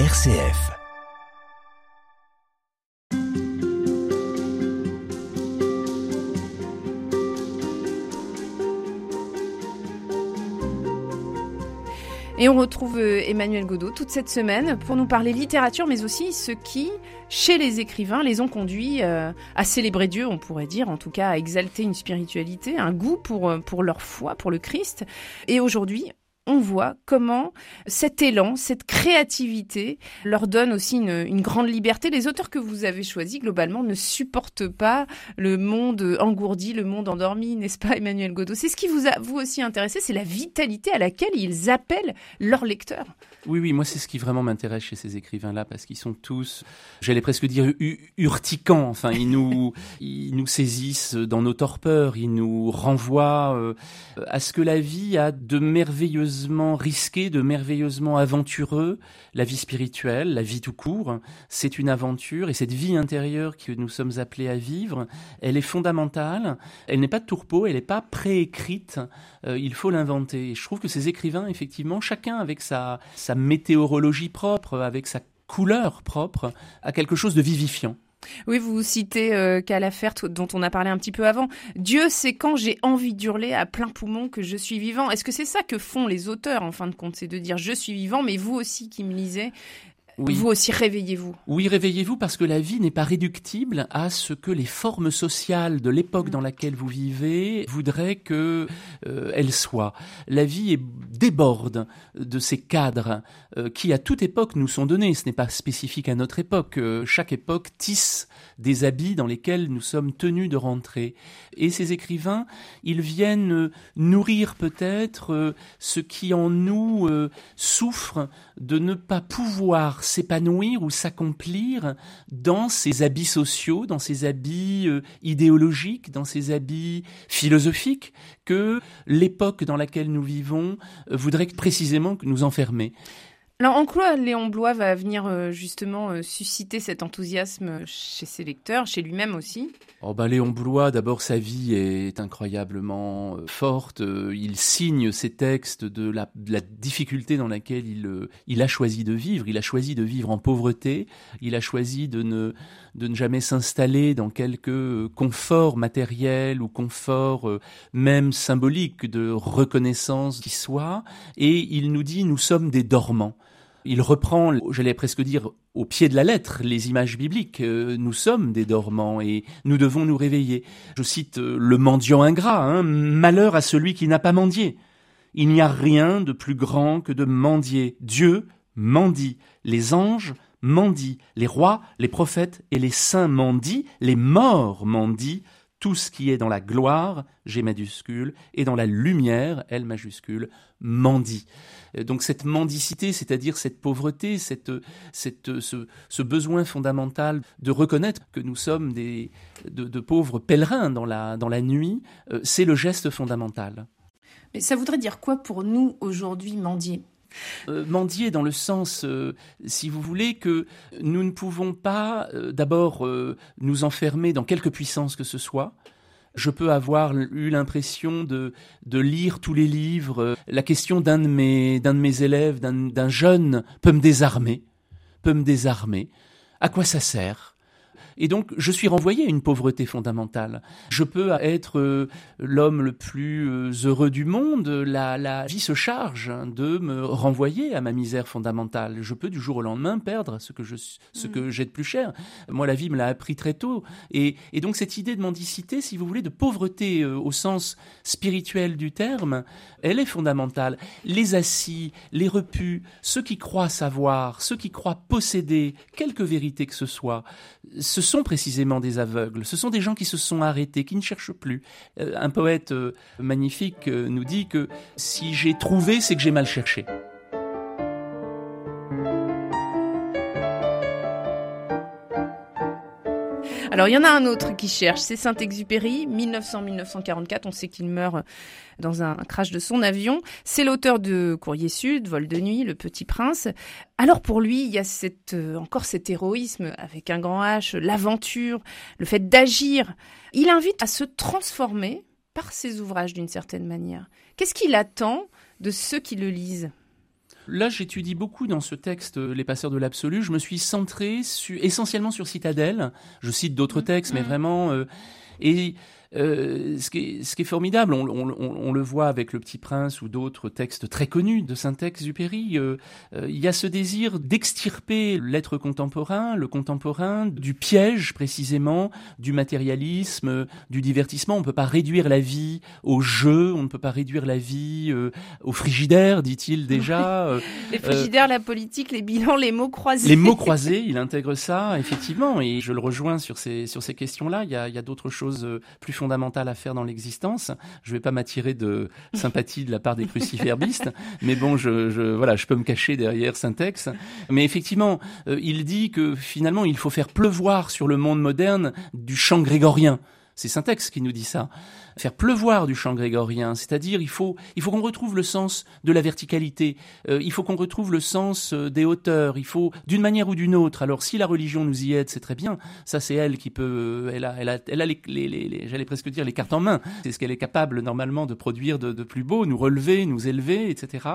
RCF. Et on retrouve euh, Emmanuel Godot toute cette semaine pour nous parler littérature, mais aussi ce qui, chez les écrivains, les ont conduits euh, à célébrer Dieu, on pourrait dire, en tout cas à exalter une spiritualité, un goût pour, euh, pour leur foi, pour le Christ. Et aujourd'hui, on voit comment cet élan, cette créativité leur donne aussi une, grande liberté. Les auteurs que vous avez choisis, globalement, ne supportent pas le monde engourdi, le monde endormi, n'est-ce pas, Emmanuel Godot C'est ce qui vous a, vous aussi, intéressé, c'est la vitalité à laquelle ils appellent leurs lecteurs. Oui, oui, moi c'est ce qui vraiment m'intéresse chez ces écrivains-là, parce qu'ils sont tous, j'allais presque dire, urticants. Enfin, ils nous, ils nous saisissent dans nos torpeurs, ils nous renvoient euh, à ce que la vie a de merveilleusement risqué, de merveilleusement aventureux. La vie spirituelle, la vie tout court, c'est une aventure, et cette vie intérieure que nous sommes appelés à vivre, elle est fondamentale. Elle n'est pas de tourpeau, elle n'est pas préécrite. Euh, il faut l'inventer. Je trouve que ces écrivains, effectivement, chacun avec sa, sa météorologie propre, avec sa couleur propre, à quelque chose de vivifiant. Oui, vous citez euh, Calafert, dont on a parlé un petit peu avant. Dieu sait quand j'ai envie d'hurler à plein poumon que je suis vivant. Est-ce que c'est ça que font les auteurs, en fin de compte? C'est de dire je suis vivant, mais vous aussi qui me lisez, vous aussi, réveillez-vous. Oui, réveillez-vous parce que la vie n'est pas réductible à ce que les formes sociales de l'époque dans laquelle vous vivez voudraient que euh, elle soit. La vie est, déborde de ces cadres euh, qui, à toute époque, nous sont donnés. Ce n'est pas spécifique à notre époque. Euh, chaque époque tisse des habits dans lesquels nous sommes tenus de rentrer. Et ces écrivains, ils viennent nourrir peut-être ce qui en nous souffre de ne pas pouvoir s'épanouir ou s'accomplir dans ces habits sociaux, dans ces habits euh, idéologiques, dans ces habits philosophiques que l'époque dans laquelle nous vivons euh, voudrait précisément nous enfermer. Alors en quoi Léon Blois va venir euh, justement euh, susciter cet enthousiasme chez ses lecteurs, chez lui-même aussi? Oh bah Léon Blois, d'abord sa vie est incroyablement euh, forte. Il signe ses textes de la, difficulté dans laquelle il, il a choisi de vivre. Il a choisi de vivre en pauvreté. Il a choisi de ne, de ne jamais s'installer dans quelque confort matériel ou confort même symbolique de reconnaissance qui soit. Et il nous dit nous sommes des dormants. Il reprend, j'allais presque dire, au pied de la lettre, les images bibliques. Euh, nous sommes des dormants et nous devons nous réveiller. Je cite euh, le mendiant ingrat, hein, malheur à celui qui n'a pas mendié. Il n'y a rien de plus grand que de mendier. Dieu mendie, les anges mendient, les rois, les prophètes et les saints mendient, les morts mendient, tout ce qui est dans la gloire, G majuscule, et dans la lumière, L majuscule, mendie. Euh, donc cette mendicité, c'est-à-dire cette pauvreté, cette, ce, besoin fondamental de reconnaître que nous sommes de, pauvres pèlerins dans la, dans la nuit, euh, c'est le geste fondamental. Mais ça voudrait dire quoi pour nous aujourd'hui mendier euh, mendier dans le sens, euh, si vous voulez, que nous ne pouvons pas euh, d'abord nous enfermer dans quelque puissance que ce soit. Je peux avoir eu l'impression de, lire tous les livres. La question d'un de mes, d'un de mes élèves, d'un jeune, peut me désarmer. Peut me désarmer. À quoi ça sert? Et donc, je suis renvoyé à une pauvreté fondamentale. Je peux être euh, l'homme le plus euh, heureux du monde. La, vie se charge de me renvoyer à ma misère fondamentale. Je peux du jour au lendemain perdre ce que je, j'ai de plus cher. Moi, la vie me l'a appris très tôt. Et, et, donc, cette idée de mendicité, si vous voulez, de pauvreté euh, au sens spirituel du terme, elle est fondamentale. Les assis, les repus, ceux qui croient savoir, ceux qui croient posséder quelque vérité que ce soit, ce sont précisément des aveugles, ce sont des gens qui se sont arrêtés, qui ne cherchent plus. Euh, un poète euh, magnifique euh, nous dit que si j'ai trouvé, c'est que j'ai mal cherché. Alors il y en a un autre qui cherche, c'est Saint-Exupéry, 1900-1944. On sait qu'il meurt dans un crash de son avion. C'est l'auteur de Courrier Sud, Vol de nuit, Le Petit Prince. Alors pour lui, il y a cette, euh, encore cet héroïsme avec un grand H, l'aventure, le fait d'agir. Il invite à se transformer par ses ouvrages d'une certaine manière. Qu'est-ce qu'il attend de ceux qui le lisent? Là, j'étudie beaucoup dans ce texte Les passeurs de l'absolu. Je me suis centré essentiellement sur Citadelle. Je cite d'autres mmh. textes, mais mmh. vraiment. Euh, et euh, ce, qui est, ce, qui est, formidable, on, on, on, le voit avec Le Petit Prince ou d'autres textes très connus de Saint-Exupéry, euh, euh, il y a ce désir d'extirper l'être contemporain, le contemporain, du piège précisément, du matérialisme, du divertissement. On ne peut pas réduire la vie au jeu, on ne peut pas réduire la vie euh, au frigidaire, dit-il déjà. Les frigidaires, la politique, les bilans, les mots croisés. Les mots croisés, il intègre ça, effectivement, et je le rejoins sur ces, sur ces questions-là. Il y a, il y a d'autres choses plus fondamentale à faire dans l'existence. Je ne vais pas m'attirer de sympathie de la part des cruciferbistes, mais bon, je, je, voilà, je peux me cacher derrière Syntex. Mais effectivement, euh, il dit que finalement, il faut faire pleuvoir sur le monde moderne du chant grégorien. C'est Syntex qui nous dit ça faire pleuvoir du chant grégorien, c'est-à-dire il faut il faut qu'on retrouve le sens de la verticalité, euh, il faut qu'on retrouve le sens euh, des hauteurs, il faut d'une manière ou d'une autre. Alors si la religion nous y aide, c'est très bien. Ça c'est elle qui peut, elle a elle a elle a les, les, les, j'allais presque dire les cartes en main. C'est ce qu'elle est capable normalement de produire de, de, plus beau, nous relever, nous élever, etc.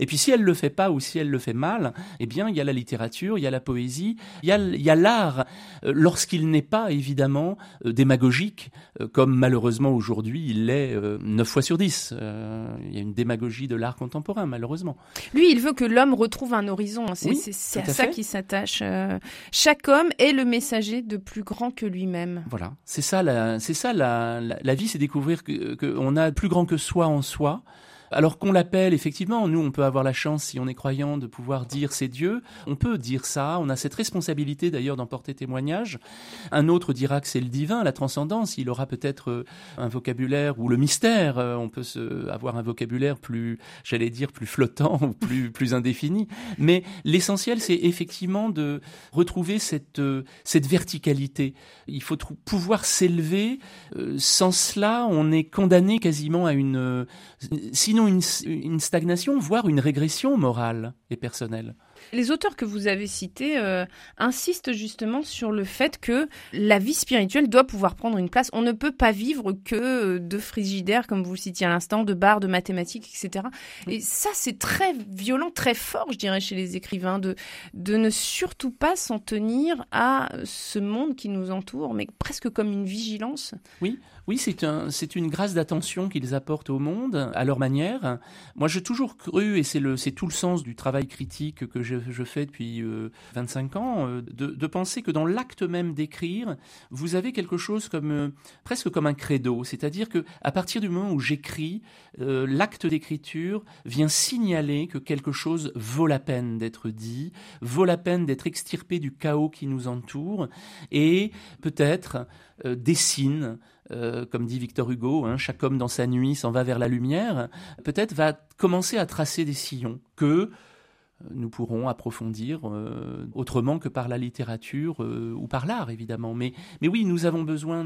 Et puis si elle le fait pas ou si elle le fait mal, eh bien il y a la littérature, il y a la poésie, il y a y a l'art euh, lorsqu'il n'est pas évidemment démagogique comme malheureusement aujourd'hui il l'est euh, 9 fois sur 10. Euh, il y a une démagogie de l'art contemporain, malheureusement. Lui, il veut que l'homme retrouve un horizon. C'est à, ça qu'il s'attache. Euh. chaque homme est le messager de plus grand que lui-même. Voilà, c'est ça, la, c'est ça la, la, vie, c'est découvrir qu'on que a plus grand que soi en soi. Alors qu'on l'appelle, effectivement, nous, on peut avoir la chance, si on est croyant, de pouvoir dire c'est Dieu. On peut dire ça. On a cette responsabilité, d'ailleurs, d'en porter témoignage. Un autre dira que c'est le divin, la transcendance. Il aura peut-être euh, un vocabulaire ou le mystère. Euh, on peut se, avoir un vocabulaire plus, j'allais dire, plus flottant ou plus, plus indéfini. Mais l'essentiel, c'est effectivement de retrouver cette, euh, cette verticalité. Il faut pouvoir s'élever. Sans cela, on est condamné quasiment à une, sinon une, stagnation, voire une régression morale et personnelle. Les auteurs que vous avez cités euh, insistent justement sur le fait que la vie spirituelle doit pouvoir prendre une place. On ne peut pas vivre que de frigidaire, comme vous le citiez à l'instant, de bars, de mathématiques, etc. Et ça, c'est très violent, très fort, je dirais, chez les écrivains, de, de ne surtout pas s'en tenir à ce monde qui nous entoure, mais presque comme une vigilance. Oui, oui, c'est un, une grâce d'attention qu'ils apportent au monde à leur manière. Moi, j'ai toujours cru, et c'est tout le sens du travail critique que je, je fais depuis 25 euh, ans, euh, de, de, penser que dans l'acte même d'écrire, vous avez quelque chose comme euh, presque comme un credo, c'est-à-dire que à partir du moment où j'écris, l'acte d'écriture vient signaler que quelque chose vaut la peine d'être dit, vaut la peine d'être extirpé du chaos qui nous entoure, et peut-être dessine euh, comme dit Victor Hugo, hein, chaque homme dans sa nuit s'en va vers la lumière, peut-être va commencer à tracer des sillons que euh, nous pourrons approfondir euh, autrement que par la littérature ou par l'art évidemment. Mais, mais oui, nous avons besoin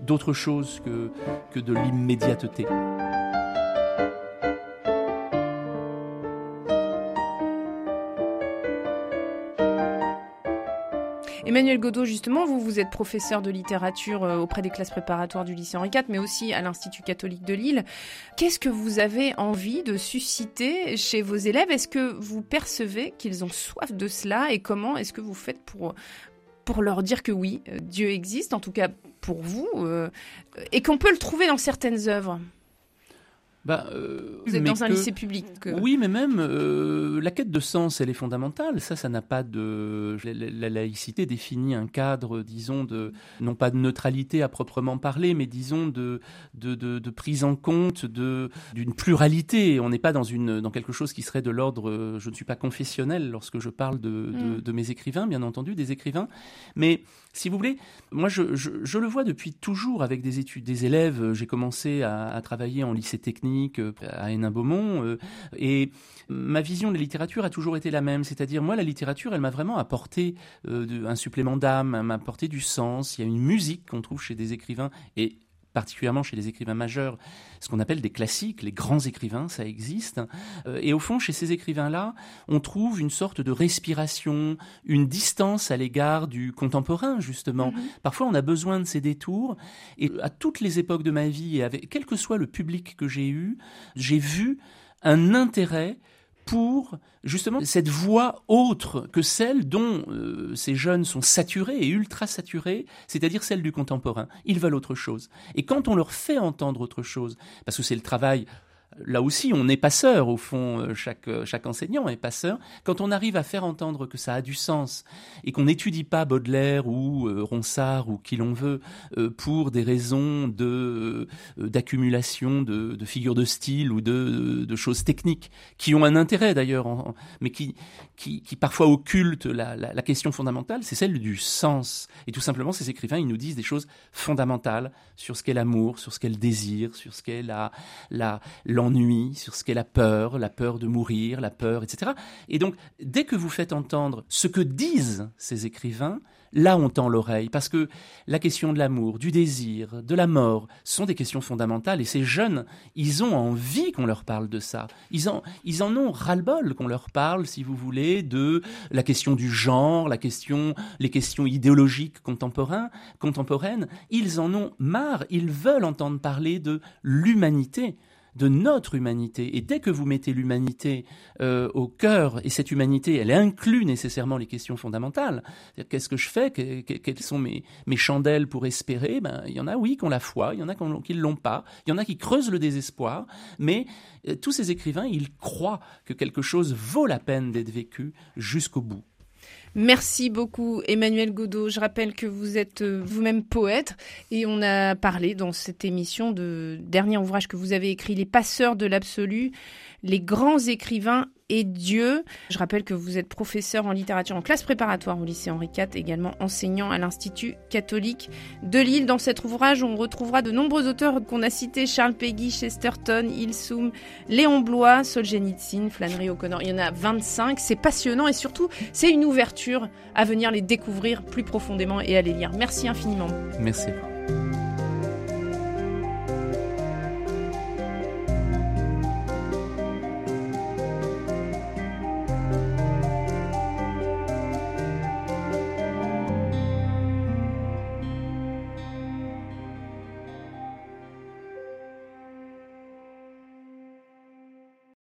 d'autre chose que, que de l'immédiateté. Emmanuel Godot, justement, vous, vous êtes professeur de littérature euh, auprès des classes préparatoires du lycée Henri IV, mais aussi à l'Institut catholique de Lille. Qu'est-ce que vous avez envie de susciter chez vos élèves? Est-ce que vous percevez qu'ils ont soif de cela? Et comment est-ce que vous faites pour, pour leur dire que oui, euh, Dieu existe, en tout cas pour vous, euh, et qu'on peut le trouver dans certaines œuvres? Bah, euh, Vous êtes dans un lycée public. Oui, mais même euh, la quête de sens, elle est fondamentale. Ça, ça n'a pas de. La, laïcité définit un cadre, disons, de non pas de neutralité à proprement parler, mais disons de de, de, prise en compte de d'une pluralité. On n'est pas dans une dans quelque chose qui serait de l'ordre. Je ne suis pas confessionnel lorsque je parle de, mm. de, mes écrivains, bien entendu, des écrivains, mais si vous voulez, moi je, le vois depuis toujours avec des études, des élèves. J'ai commencé à, travailler en lycée technique euh, à Hénin-Beaumont. Euh, et ma vision de la littérature a toujours été la même. C'est-à-dire, moi, la littérature, elle m'a vraiment apporté euh, un supplément d'âme, elle m'a apporté du sens. Il y a une musique qu'on trouve chez des écrivains et particulièrement chez les écrivains majeurs, ce qu'on appelle des classiques, les grands écrivains, ça existe. Et au fond, chez ces écrivains-là, on trouve une sorte de respiration, une distance à l'égard du contemporain, justement. Mm-hmm. Parfois, on a besoin de ces détours. Et à toutes les époques de ma vie, et avec, quel que soit le public que j'ai eu, j'ai vu un intérêt pour justement cette voix autre que celle dont euh, ces jeunes sont saturés et ultra saturés, c'est-à-dire celle du contemporain. Ils veulent autre chose. Et quand on leur fait entendre autre chose, parce que c'est le travail là aussi, on est passeur, au fond, euh, chaque, euh, chaque enseignant est passeur. Quand on arrive à faire entendre que ça a du sens et qu'on n'étudie pas Baudelaire ou euh, Ronsard ou qui l'on veut pour des raisons de, d'accumulation de, figures de style ou de, de, choses techniques qui ont un intérêt d'ailleurs, mais qui, qui, qui, parfois occultent la, la, la question fondamentale, c'est celle du sens. Et tout simplement, ces écrivains, ils nous disent des choses fondamentales sur ce qu'est l'amour, sur ce qu'est le désir, sur ce qu'est la, la, l'ennui, sur ce qu'est la peur, la peur de mourir, la peur, etc. Et donc, dès que vous faites entendre ce que disent ces écrivains, là on tend l'oreille, parce que la question de l'amour, du désir, de la mort, sont des questions fondamentales, et ces jeunes, ils ont envie qu'on leur parle de ça. Ils en, ils en ont ras-le-bol qu'on leur parle, si vous voulez, de la question du genre, la question, les questions idéologiques contemporaines, contemporaines. Ils en ont marre, ils veulent entendre parler de l'humanité de notre humanité. Et dès que vous mettez l'humanité euh, au cœur, et cette humanité, elle inclut nécessairement les questions fondamentales, qu'est-ce que je fais Quelles sont mes, chandelles pour espérer ben, Il y en a, oui, qui ont la foi, il y en a qui ne l'ont pas, il y en a qui creusent le désespoir, mais euh, tous ces écrivains, ils croient que quelque chose vaut la peine d'être vécu jusqu'au bout. Merci beaucoup Emmanuel Godot. Je rappelle que vous êtes euh, vous-même poète et on a parlé dans cette émission de dernier ouvrage que vous avez écrit Les passeurs de l'absolu, les grands écrivains et Dieu. Je rappelle que vous êtes professeur en littérature en classe préparatoire au lycée Henri IV, également enseignant à l'Institut catholique de Lille. Dans cet ouvrage, on retrouvera de nombreux auteurs qu'on a cités Charles Peggy, Chesterton, Ilsoum, Léon Blois, Solzhenitsyn, Flannery O'Connor. Il y en a 25. C'est passionnant et surtout, c'est une ouverture à venir les découvrir plus profondément et à les lire. Merci infiniment. Merci.